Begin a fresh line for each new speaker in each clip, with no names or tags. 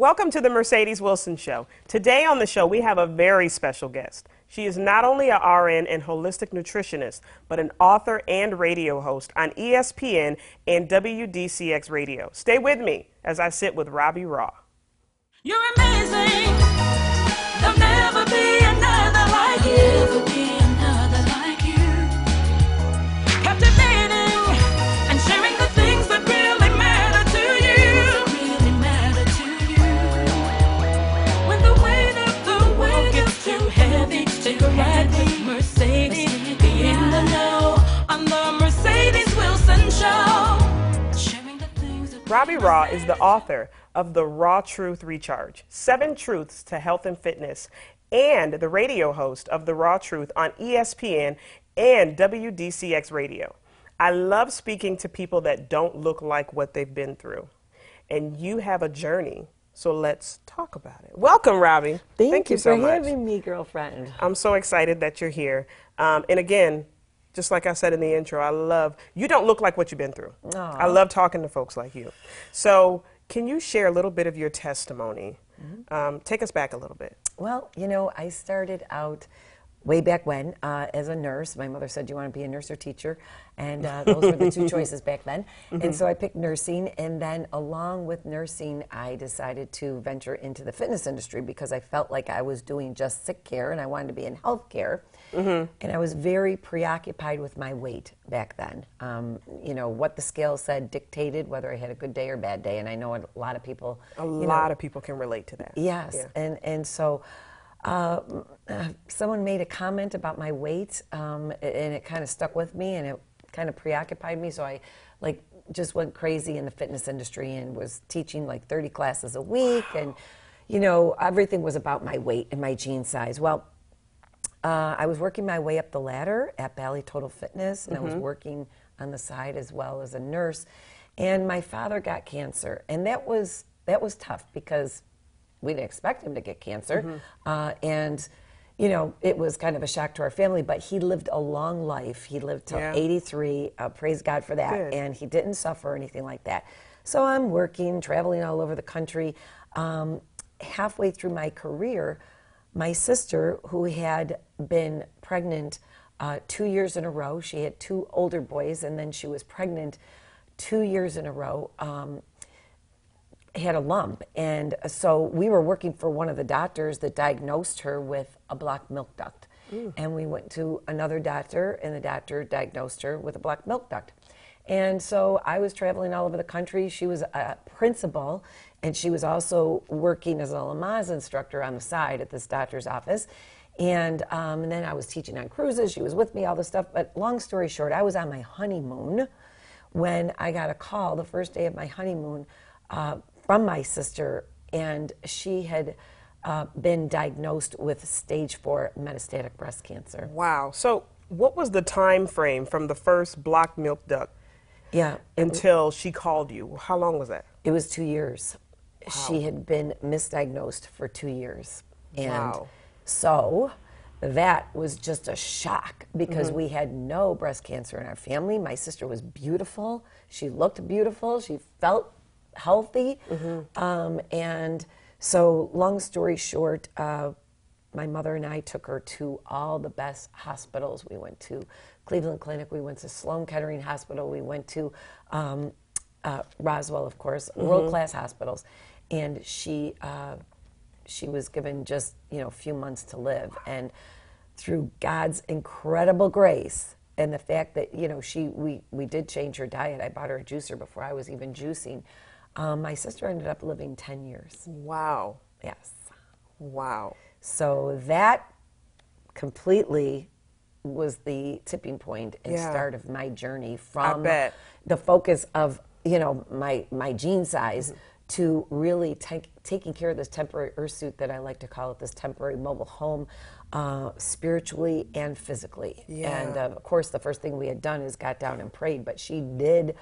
Welcome to the Mercedes Wilson Show. Today on the show, we have a very special guest. She is not only a RN and holistic nutritionist, but an author and radio host on ESPN and WDCX Radio. Stay with me as I sit with Robbie Raw.
You're amazing. There'll never be another like you. Captivating
Robbie Raw is the author of The Raw Truth Recharge Seven Truths to Health and Fitness, and the radio host of The Raw Truth on ESPN and WDCX Radio. I love speaking to people that don't look like what they've been through. And you have a journey, so let's talk about it. Welcome, Robbie.
Thank, you,
so
for
much.
having me, girlfriend.
I'm so excited that you're here. Um, and again, just like I said in the intro, I love you don't look like what you've been through. I love talking to folks like you. So, can you share a little bit of your testimony? Um, take us back a little bit.
Well, you know, I started out way back when uh, as a nurse. My mother said, "Do you want to be a nurse or teacher?" And uh, those were the two choices back then. And so I picked nursing. And then, along with nursing, I decided to venture into the fitness industry because I felt like I was doing just sick care and I wanted to be in healthcare. And I was very preoccupied with my weight back then. Um, you know, what the scale said dictated whether I had a good day or bad day. And I know a lot of people.
A
you know,
lot of people can relate to that.
Yes,
Yeah.
and and so uh, uh, someone made a comment about my weight, um, and it kind of stuck with me, and it kind of preoccupied me. So I like just went crazy in the fitness industry and was teaching like 30 classes a week, and you know everything was about my weight and my jean size. Well. Uh, I was working my way up the ladder at Bally Total Fitness, and I was working on the side as well as a nurse. And my father got cancer, and that was that was tough because we didn't expect him to get cancer, uh, and you know it was kind of a shock to our family. But he lived a long life. He lived till
Yeah.
83. Uh, praise God for that,
Good.
and he didn't suffer or anything like that. So I'm working, traveling all over the country. Um, halfway through my career, my sister, who had been pregnant uh, two years in a row, she had two older boys, and then she was pregnant two years in a row. Um, had a lump, and so we were working for one of the doctors that diagnosed her with a blocked milk duct. And we went to another doctor, and the doctor diagnosed her with a blocked milk duct. And so I was traveling all over the country. She was a principal, and she was also working as a Lamaze instructor on the side at this doctor's office. And, um, and then I was teaching on cruises. She was with me, all this stuff. But long story short, I was on my honeymoon when I got a call the first day of my honeymoon uh, from my sister, and she had uh, been diagnosed with stage four metastatic breast cancer.
Wow. So, what was the time frame from the first blocked milk duct
Yeah,
until she called you? How long was that?
it was two years. She had been misdiagnosed for two years. And
Wow.
so that was just a shock because we had no breast cancer in our family. My sister was beautiful. She looked beautiful. She felt healthy. Um, and so, long story short, uh, my mother and I took her to all the best hospitals. We went to Cleveland Clinic, we went to Sloan Kettering Hospital, we went to um, uh, Roswell, of course, world class hospitals. And she, uh, she was given just you know a few months to live, and through God's incredible grace and the fact that you know she we we did change her diet. I bought her a juicer before I was even juicing. Um, my sister ended up living ten years.
Wow.
Yes.
Wow.
So that completely was the tipping point and
Yeah.
start of my journey from the focus of you know my my gene size to really take, taking care of this temporary earth suit that I like to call it this temporary mobile home uh, spiritually and physically and uh, of course the first thing we had done is got down and prayed but she did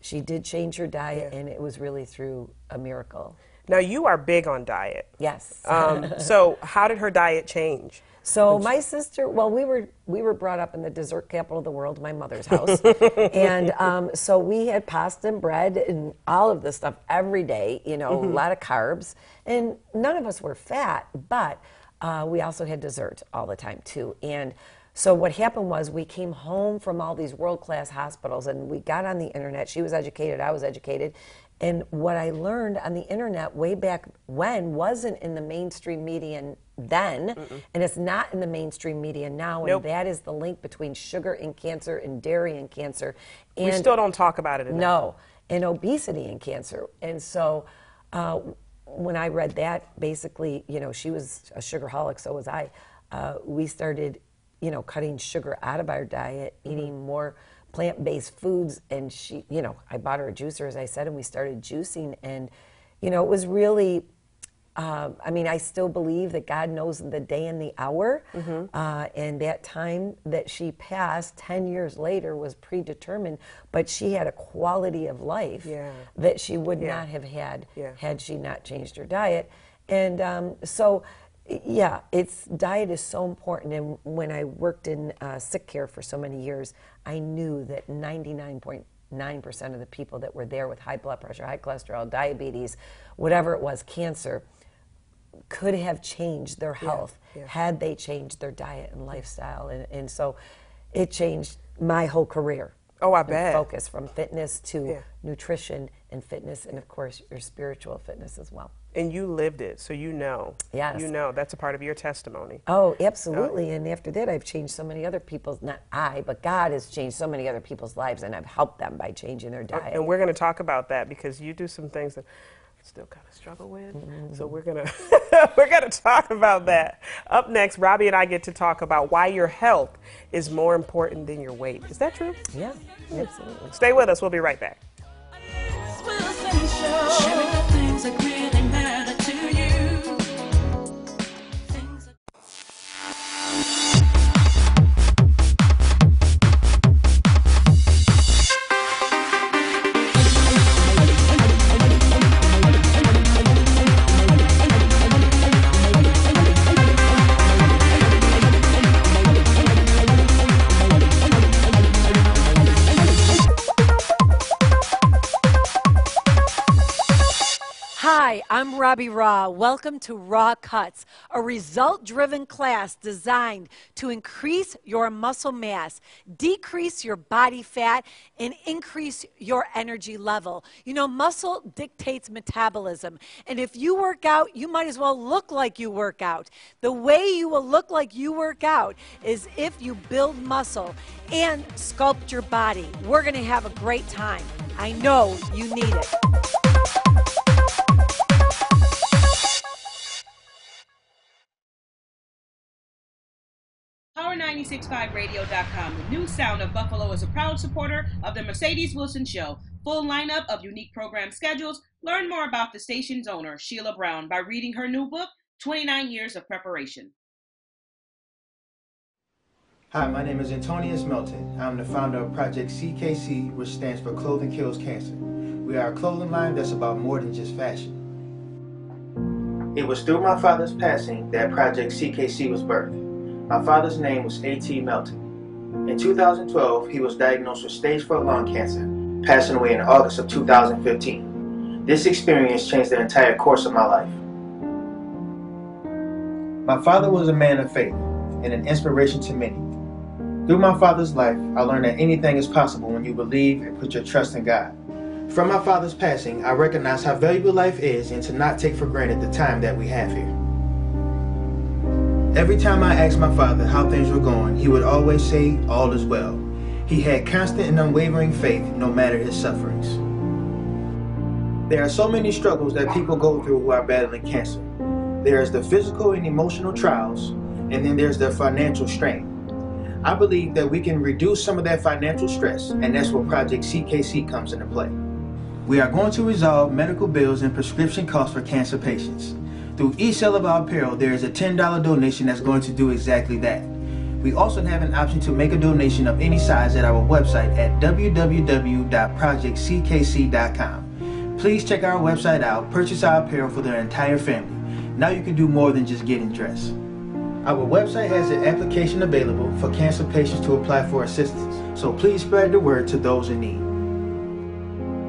she did change her diet and it was really through a miracle
Now, you are big on diet.
Yes.
Um, so, how did her diet change?
So my sister, well, we were we were brought up in the dessert capital of the world, my mother's house, and um, so we had pasta and bread and all of this stuff every day. You know, a lot of carbs, and none of us were fat, but uh, we also had dessert all the time too. And so what happened was we came home from all these world class hospitals, and we got on the internet. She was educated, I was educated, and what I learned on the internet way back when wasn't in the mainstream media then, and it's not in the mainstream media now.
Nope.
And that is the link between sugar and cancer and dairy and cancer. And
We still don't talk about it enough.
no, and obesity and cancer. And so uh, when I read that, basically, you know, she was a sugarholic, so was I. Uh, we started, you know, cutting sugar out of our diet, eating more plant-based foods, and she, you know, I bought her a juicer, as I said, and we started juicing, and you know, it was really. Um, I mean, I still believe that God knows the day and the hour,
Mm-hmm.
uh, and that time that she passed, ten years later, was predetermined. But she had a quality of life
Yeah.
that she would
Yeah.
not have had
Yeah.
had she not changed her diet. And um, so, yeah, it's diet is so important. And when I worked in uh, sick care for so many years, I knew that 99.9% of the people that were there with high blood pressure, high cholesterol, diabetes, whatever it was, cancer, could have changed their health
yeah.
had they changed their diet and lifestyle. And, and so it changed my whole career.
Oh, I bet.
Focus from fitness to
Yeah.
nutrition and fitness, and of course, your spiritual fitness as well.
And you lived it, so you know.
Yes.
You know that's a part of your testimony.
Oh, uh, absolutely. And after that, I've changed so many other people's, not I, but God has changed so many other people's lives, and I've helped them by changing their uh, diet.
And we're going to talk about that because you do some things that still kind of struggle with. So mm-hmm. we're gonna we're gonna talk about that. Up next, Robbie and I get to talk about why your health is more important than your weight. Is that true?
yeah, absolutely.
Stay with us. We'll be right back.
Robbie Raw. Welcome to Raw Cuts, a result driven class designed to increase your muscle mass, decrease your body fat, and increase your energy level. You know, muscle dictates metabolism. And if you work out, you might as well look like you work out. The way you will look like you work out is if you build muscle and sculpt your body. We're going to have a great time. I know you need it.
Power965radio.com. The new sound of Buffalo is a proud supporter of the Mercedes Wilson Show. Full lineup of unique program schedules. Learn more about the station's owner, Sheila Brown, by reading her new book, 29 Years of Preparation.
Hi, my name is Antonius Melton. I'm the founder of Project CKC, which stands for Clothing Kills Cancer. We are a clothing line that's about more than just fashion. It was through my father's passing that Project CKC was birthed. My father's name was A.T. Melton. In 2012, he was diagnosed with stage 4 lung cancer, passing away in August of 2015. This experience changed the entire course of my life. My father was a man of faith and an inspiration to many. Through my father's life, I learned that anything is possible when you believe and put your trust in God. From my father's passing, I recognize how valuable life is and to not take for granted the time that we have here. Every time I asked my father how things were going, he would always say, All is well. He had constant and unwavering faith no matter his sufferings. There are so many struggles that people go through who are battling cancer. There is the physical and emotional trials, and then there's the financial strain. I believe that we can reduce some of that financial stress, and that's where Project CKC comes into play. We are going to resolve medical bills and prescription costs for cancer patients. Through each sale of our apparel, there is a $10 donation that's going to do exactly that. We also have an option to make a donation of any size at our website at www.projectckc.com. Please check our website out, purchase our apparel for their entire family. Now you can do more than just getting dressed. Our website has an application available for cancer patients to apply for assistance, so please spread the word to those in need.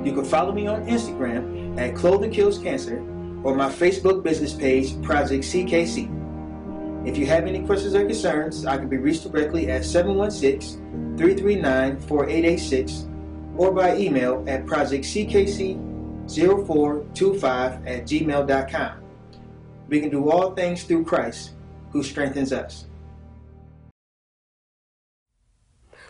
You can follow me on Instagram at Clothing Kills Cancer or my Facebook business page, Project CKC. If you have any questions or concerns, I can be reached directly at 716 339 4886 or by email at projectckc0425 at gmail.com. We can do all things through Christ who strengthens us.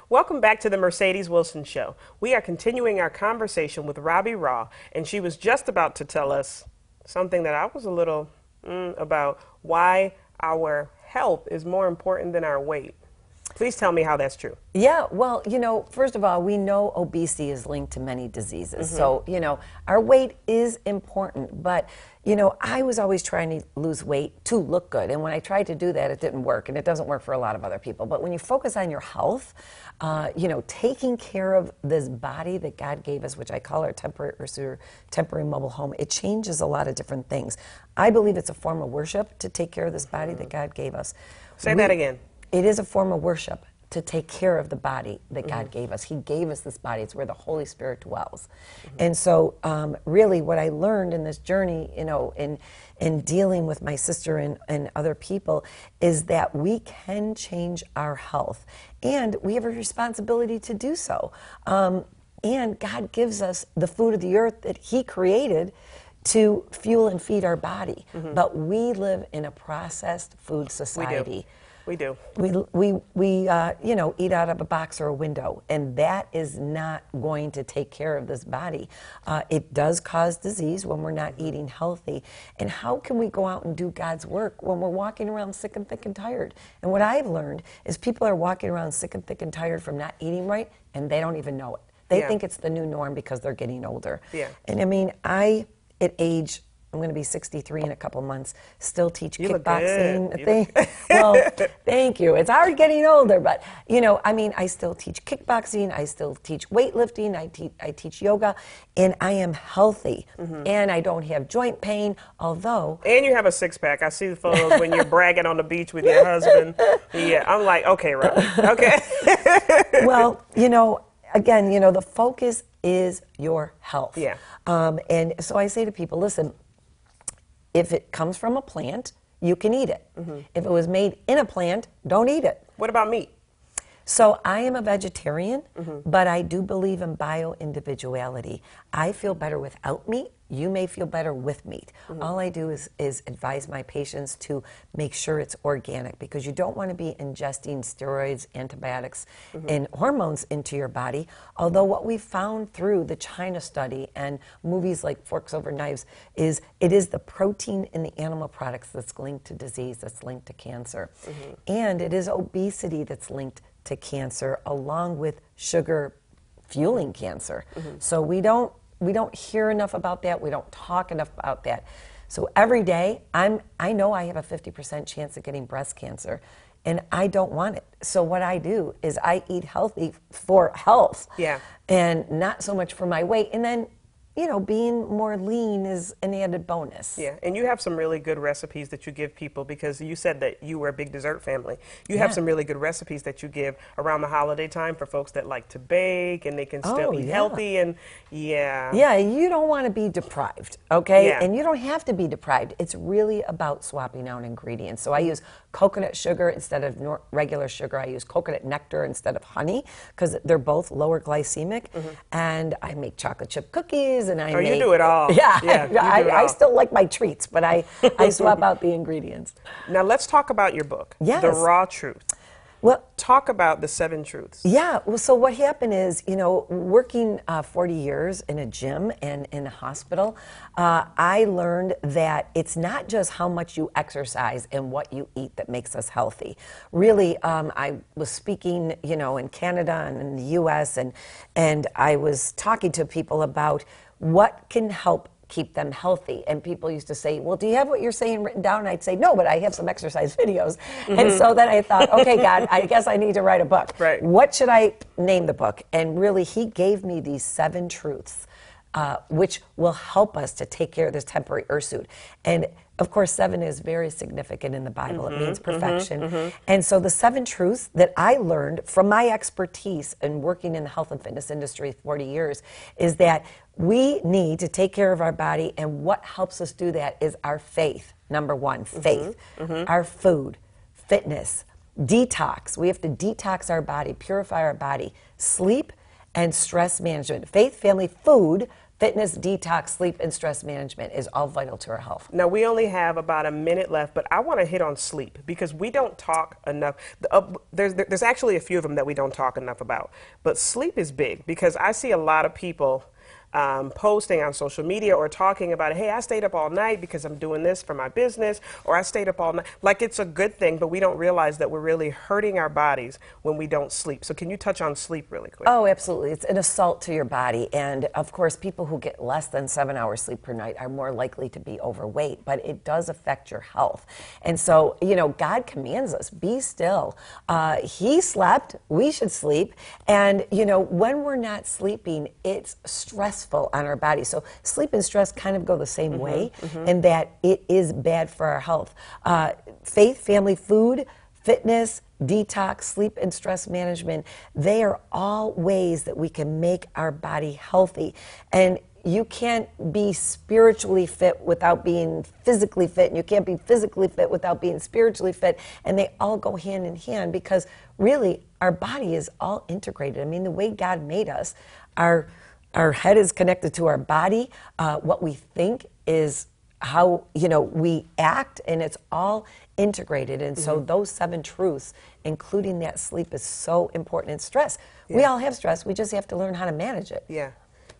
Welcome back to the Mercedes Wilson Show. We are continuing our conversation with Robbie Raw, and she was just about to tell us something that I was a little mm, about why our health is more important than our weight. Please tell me how that's true.
Yeah, well, you know, first of all, we know obesity is linked to many diseases. So, you know, our weight is important. But, you know, I was always trying to lose weight to look good. And when I tried to do that, it didn't work. And it doesn't work for a lot of other people. But when you focus on your health, uh, you know, taking care of this body that God gave us, which I call our temporary, or temporary mobile home, it changes a lot of different things. I believe it's a form of worship to take care of this body that God gave us.
Say that again.
It is a form of worship to take care of the body that God gave us. He gave us this body. It's where the Holy Spirit dwells. And so, um, really, what I learned in this journey, you know, in in dealing with my sister and, and other people, is that we can change our health, and we have a responsibility to do so. Um, and God gives us the food of the earth that He created to fuel and feed our body. But we live in a processed food society.
We do.
We, we, we uh, you know, eat out of a box or a window, and that is not going to take care of this body. Uh, it does cause disease when we're not eating healthy. And how can we go out and do God's work when we're walking around sick and thick and tired? And what I've learned is people are walking around sick and thick and tired from not eating right, and they don't even know it. They
Yeah.
think it's the new norm because they're getting older.
Yeah.
And I mean, I, at age, I'm going to be 63 in a couple months, still teach
You
kickboxing.
good. You
Thank- well, thank you. It's hard getting older, but you know, I mean, I still teach kickboxing. I still teach weightlifting. I teach I teach yoga, and I am healthy,
Mm-hmm.
and I don't have joint pain. Although,
And you have a six pack. I see the photos when you're bragging on the beach with your husband. Yeah, I'm like, okay, Robbie. Okay.
well, you know, again, you know, the focus is your health.
Yeah.
Um, and so I say to people, listen, if it comes from a plant, you can eat it.
Mm-hmm.
If it was made in a plant, don't eat it.
what about meat?
So I am a vegetarian,
Mm-hmm.
but I do believe in bio individuality. I feel better without meat. You may feel better with meat.
Mm-hmm.
All I do is, is advise my patients to make sure it's organic because you don't want to be ingesting steroids, antibiotics,
Mm-hmm.
and hormones into your body. Although, what we found through the China study and movies like Forks Over Knives is it is the protein in the animal products that's linked to disease, that's linked to cancer.
Mm-hmm.
And it is obesity that's linked to cancer along with sugar fueling cancer. Mm-hmm. So we don't we don't hear enough about that. We don't talk enough about that. So every day I'm I know I have a 50% chance of getting breast cancer and I don't want it. So what I do is I eat healthy for health.
Yeah.
And not so much for my weight and then you know, being more lean is an added bonus.
Yeah, and you have some really good recipes that you give people because you said that you were a big dessert family. You have some really good recipes that you give around the holiday time for folks that like to bake and they can still
Oh,
eat
yeah.
healthy and yeah.
Yeah, you don't want to be deprived, okay?
Yeah.
And you don't have to be deprived. It's really about swapping out ingredients. So I use coconut sugar instead of nor- regular sugar. I use coconut nectar instead of honey because they're both lower glycemic. Mm-hmm. And I make chocolate chip cookies and I.
Oh, you do it all.
Yeah,
Yeah,
I,
all.
still like my treats, but I, I swap out the ingredients.
Now let's talk about your book, The Raw Truth.
Well,
Talk about the seven truths.
Yeah, well, so what happened is, you know, working uh, 40 years in a gym and in a hospital, uh, I learned that it's not just how much you exercise and what you eat that makes us healthy. Really, um, I was speaking, you know, in Canada and in the U.S., and, and I was talking to people about what can help keep them healthy. And people used to say, Well, do you have what you're saying written down? And I'd say, No, but I have some exercise videos. And so then I thought, Okay, God, I guess I need to write a book.
Right.
What should I name the book? And really, He gave me these seven truths. uh, which will help us to take care of this temporary earth suit. And of course, seven is very significant in the Bible. It mm-hmm, means mm-hmm, perfection. Mm-hmm. And so, the seven truths that I learned from my expertise in working in the health and fitness industry 40 years is that we need to take care of our body, and what helps us do that is our faith. Number one, faith, our food, fitness, detox. We have to detox our body, purify our body, sleep, and stress management. Faith, family, food, fitness, detox, sleep, and stress management is all vital to our health.
Now we only have about a minute left, but I want to hit on sleep because we don't talk enough. the- Uh, there's there's actually a few of them that we don't talk enough about, but sleep is big because I see a lot of people. Um, posting on social media or talking about, hey, I stayed up all night because I'm doing this for my business, or I stayed up all night. Like it's a good thing, but we don't realize that we're really hurting our bodies when we don't sleep. So, can you touch on sleep really quick?
Oh, absolutely. It's an assault to your body. And of course, people who get less than seven hours sleep per night are more likely to be overweight, but it does affect your health. And so, you know, God commands us be still. Uh, he slept, we should sleep. And, you know, when we're not sleeping, it's stressful on our body. So, sleep and stress kind of go the same way, in that it is bad for our health. Uh, faith, family, food, fitness, detox, sleep, and stress management, they are all ways that we can make our body healthy. And you can't be spiritually fit without being physically fit, and you can't be physically fit without being spiritually fit. And they all go hand in hand because really our body is all integrated. I mean, the way God made us, our our head is connected to our body. Uh, what we think is how you know we act and it's all integrated. And so those seven truths including that sleep is so important. And stress. We all have stress. We just have to learn how to manage it.
Yeah.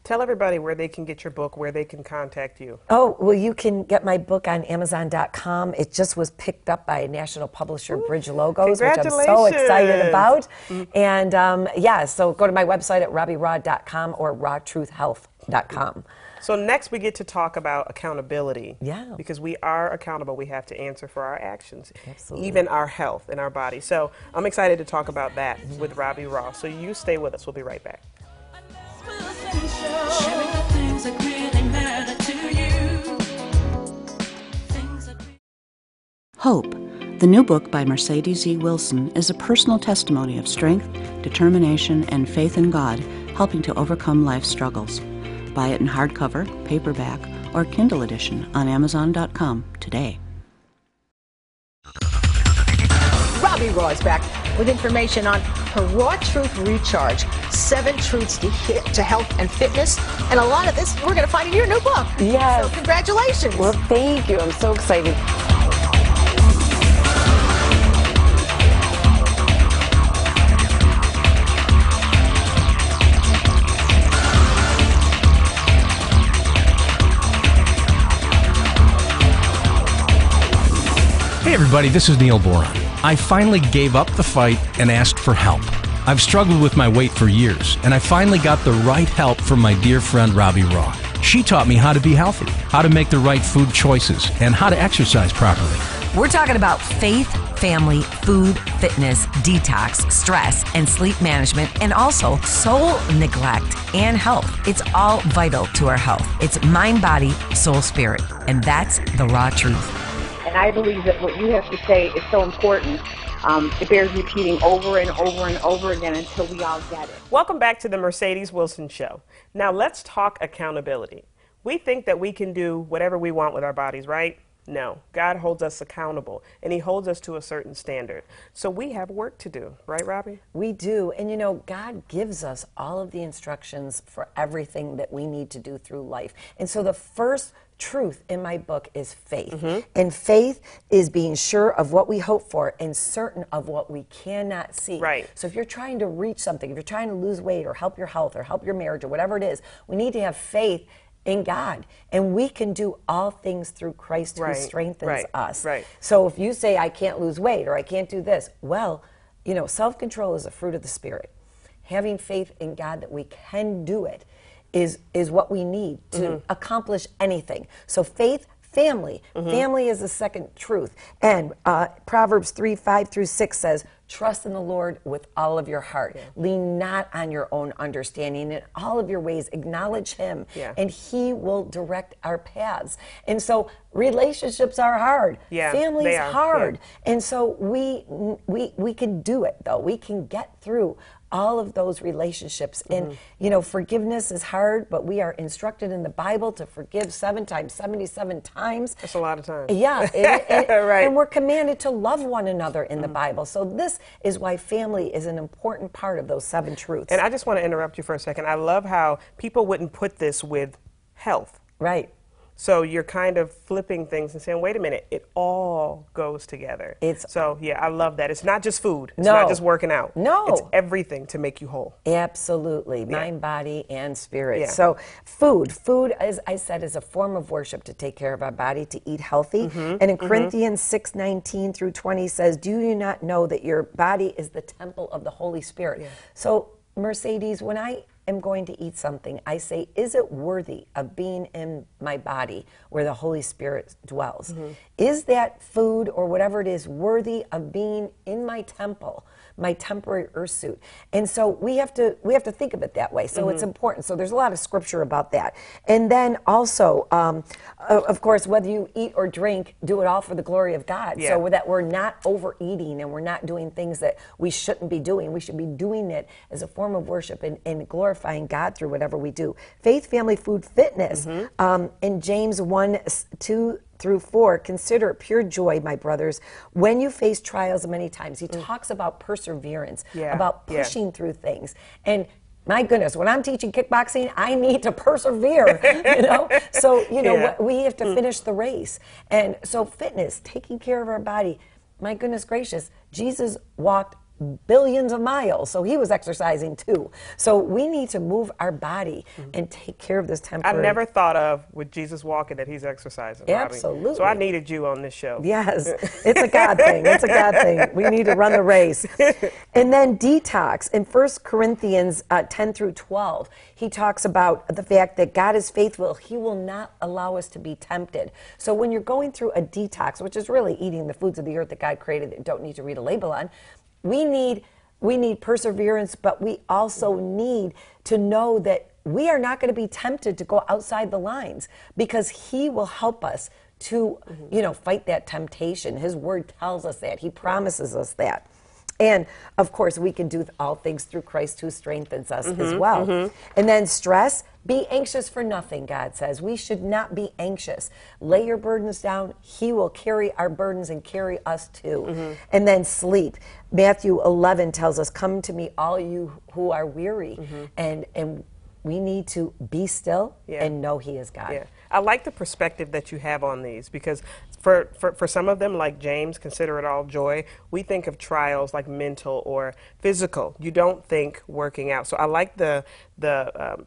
Tell everybody where they can get your book, where they can contact you.
oh well you can get my book on amazon.com it just was picked up by a national publisher bridge logos which i'm so excited about and um, yeah so go to my website at robbieraw.com or rawtruthhealth.com
So next we get to talk about accountability.
Yeah.
Because we are accountable. We have to answer for our actions.
Absolutely.
Even our health and our body. So I'm excited to talk about that with Robbie Raw. So you stay with us. We'll be right back.
Hope, the new book by Mercedes E. Wilson, is a personal testimony of strength, determination, and faith in God helping to overcome life's struggles. Buy it in hardcover, paperback, or Kindle edition on Amazon.com today.
Robbie Raw is back with information on her Raw Truth Recharge, seven truths to, hit, to health and fitness, and a lot of this we're going to find in your new book.
Yes.
So congratulations.
well thank you i'm so excited
Hey everybody, this is Neil Boron. I finally gave up the fight and asked for help. I've struggled with my weight for years, and I finally got the right help from my dear friend Robbie Raw. She taught me how to be healthy, how to make the right food choices, and how to exercise properly.
We're talking about faith, family, food, fitness, detox, stress, and sleep management, and also soul neglect and health. It's all vital to our health. It's mind, body, soul, spirit. And that's the raw truth.
And I believe that what you have to say is so important. Um, it bears repeating over and over and over again until we all get it.
Welcome back to the Mercedes Wilson Show. Now let's talk accountability. We think that we can do whatever we want with our bodies, right? No. God holds us accountable, and He holds us to a certain standard. So we have work to do, right, Robbie?
We do. And you know, God gives us all of the instructions for everything that we need to do through life. And so the first truth in my book is faith.
Mm-hmm.
And faith is being sure of what we hope for and certain of what we cannot see.
Right.
So if you're trying to reach something, if you're trying to lose weight or help your health or help your marriage or whatever it is, we need to have faith in God. And we can do all things through Christ
Right,
who strengthens
right,
us.
right.
So if you say, I can't lose weight or I can't do this, well, you know, self control is a fruit of the Spirit. Having faith in God that we can do it is, is what we need to
Mm-hmm.
accomplish anything. So faith, family.
Mm-hmm.
Family is the second truth. And uh, Proverbs 3 5 through 6 says, Trust in the Lord with all of your heart. Lean not on your own understanding. In all of your ways, acknowledge Him,
Yeah.
and He will direct our paths. And so, relationships are hard.
Yeah,
Family's
are,
hard. And so we we we can do it though. We can get through all of those relationships. And
Mm-hmm.
you know, forgiveness is hard, but we are instructed in the Bible to forgive 7 times 77 times.
That's a lot of times.
Yeah, and, and-
Right.
And we're commanded to love one another in the Bible. So this is why family is an important part of those seven truths.
And I just want to interrupt you for a second. I love how people wouldn't put this with health.
right.
So you're kind of flipping things and saying, wait a minute, it all goes together.
It's-
so yeah, I love that. It's not just food. It's
No.
not just working out.
No.
It's everything to make you whole.
Absolutely, mind, body, and spirit.
Yeah.
So, food, food, as I said, is a form of worship to take care of our body, to eat healthy.
Mm-hmm,
And in Corinthians six nineteen through twenty says, "Do you not know that your body is the temple of the Holy Spirit?" So, Mercedes, when I am going to eat something, I say, "Is it worthy of being in my body where the Holy Spirit dwells?
Mm-hmm.
Is that food or whatever it is worthy of being in my temple?" my temporary earth suit. And so we have to we have to think of it that way. So it's
Mm-hmm.
important. So there's a lot of scripture about that. And then also, um, of course, whether you eat or drink, do it all for the glory of God.
Yeah.
So that we're not overeating and we're not doing things that we shouldn't be doing. We should be doing it as a form of worship and, and glorifying God through whatever we do. Faith, family, food, fitness.
Mm-hmm.
Um, in James 1 2 through 4, consider it pure joy, my brothers, when you face trials many times. He talks about perseverance,
Mm. Yeah,
about
yeah.
pushing through things. And my goodness, when I'm teaching kickboxing, I need to persevere, you know? So, you know,
Yeah.
we have to finish the race. And so, fitness, taking care of our body, my goodness gracious, Jesus walked billions of miles, so he was exercising too. So, we need to move our body and take care of this
I
temporary.
never thought of with Jesus walking that he's exercising. Robbie.
Absolutely.
So I needed you on this show.
Yes, it's a God thing. It's a God thing. We need to run the race. And then detox. In 1 Corinthians uh, 10 through 12, he talks about the fact that God is faithful. He will not allow us to be tempted. So when you're going through a detox, which is really eating the foods of the earth that God created that you don't need to read a label on, we need we need perseverance, but we also need to know that we are not going to be tempted to go outside the lines because he will help us to mm-hmm. you know fight that temptation. His word tells us that. He promises us that and of course we can do all things through christ who strengthens us as mm-hmm, well. Mm-hmm. and then stress be anxious for nothing god says. We should not be anxious. Lay your burdens down. He will carry our burdens and carry us too. Mm-hmm. And then sleep. Matthew 11 tells us come to me all you who are weary. And and we need to be still
Yeah.
and know he is god.
Yeah, I like the perspective that you have on these because for, for, for some of them, like James, consider it all joy. We think of trials like mental or physical. You don't think working out. So I like the the um,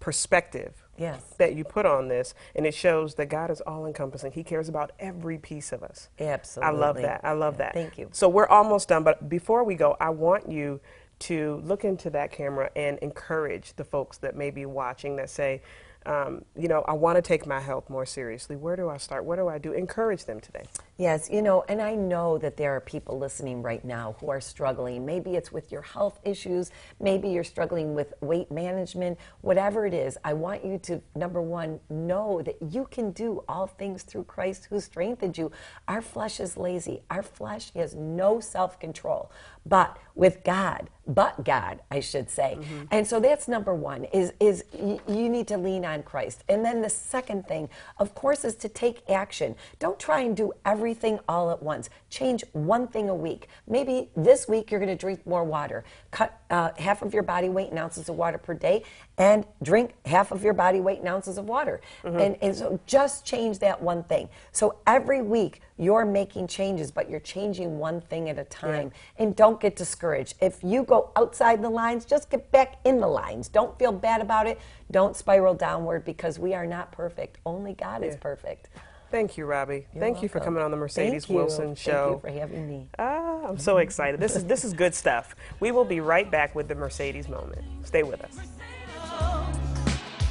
perspective
Yes.
that you put on this, and it shows that God is all encompassing. He cares about every piece of us. Absolutely. I love that. I love that.
Thank you.
So we're almost done, but before we go, I want you to look into that camera and encourage the folks that may be watching that say, um, you know, I want to take my health more seriously. Where do I start? What do I do? Encourage them today.
Yes, you know, and I know that there are people listening right now who are struggling. Maybe it's with your health issues, maybe you're struggling with weight management, whatever it is. I want you to, number one, know that you can do all things through Christ who strengthened you. Our flesh is lazy, our flesh has no self control. But with God, but God, I should say. Mm-hmm. And so that's number one is is y- you need to lean on Christ. And then the second thing, of course, is to take action. Don't try and do everything all at once. Change one thing a week. Maybe this week you're going to drink more water. Cut uh, half of your body weight in ounces of water per day, and drink half of your body weight in ounces of water. And, and so just change that one thing. So every week you're making changes, but you're changing one thing at a time. And don't get discouraged. If you go outside the lines, just get back in the lines. Don't feel bad about it. Don't spiral downward because we are not perfect. Only God is perfect.
Thank you, Robbie.
You're
Thank you for coming on the Mercedes
Thank you.
Wilson
Thank you for having me.
Ah, I'm so excited. This is this is good stuff. We will be right back with the Mercedes moment. Stay with us.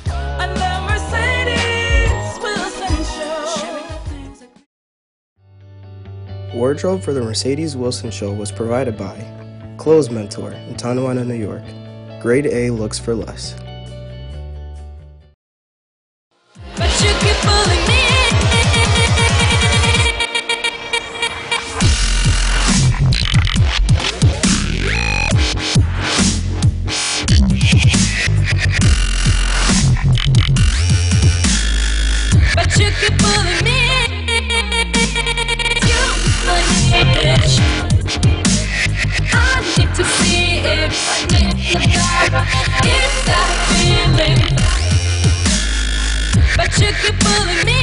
And the Mercedes Wilson Show.
Wardrobe for the Mercedes Wilson Show was provided by Clothes Mentor in Tonawanda, New York. Grade A looks for less.
But you keep pulling me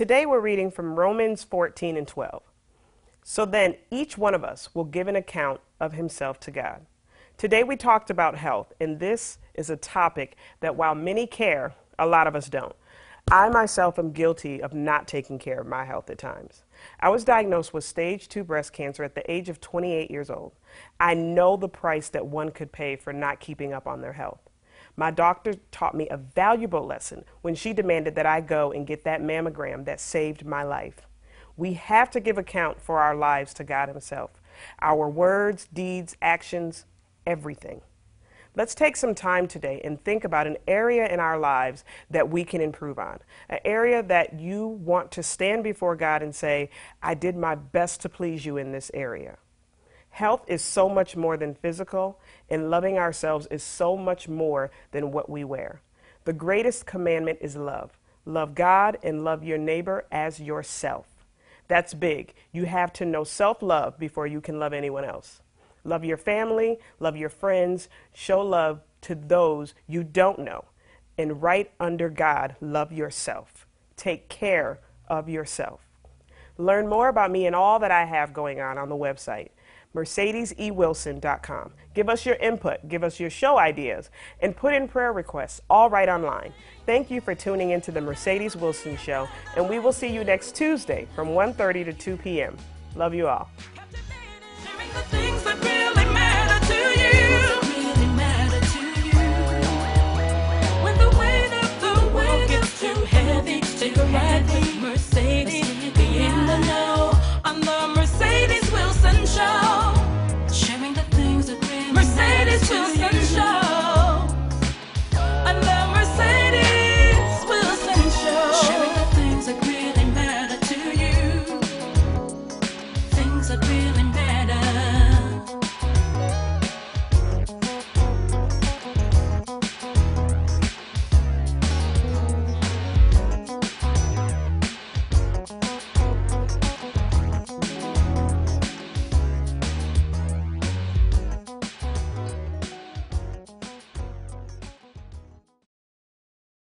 Today we're reading from Romans 14 and 12. So then each one of us will give an account of himself to God. Today we talked about health, and this is a topic that while many care, a lot of us don't. I myself am guilty of not taking care of my health at times. I was diagnosed with stage 2 breast cancer at the age of 28 years old. I know the price that one could pay for not keeping up on their health. My doctor taught me a valuable lesson when she demanded that I go and get that mammogram that saved my life. We have to give account for our lives to God Himself our words, deeds, actions, everything. Let's take some time today and think about an area in our lives that we can improve on. An area that you want to stand before God and say, I did my best to please you in this area. Health is so much more than physical, and loving ourselves is so much more than what we wear. The greatest commandment is love. Love God and love your neighbor as yourself. That's big. You have to know self love before you can love anyone else. Love your family, love your friends, show love to those you don't know. And right under God, love yourself. Take care of yourself. Learn more about me and all that I have going on on the website, mercedesewilson.com. Give us your input, give us your show ideas, and put in prayer requests, all right online. Thank you for tuning into the Mercedes Wilson Show, and we will see you next Tuesday from 1.30 to 2 p.m. Love you all.
Take a ride with mercy.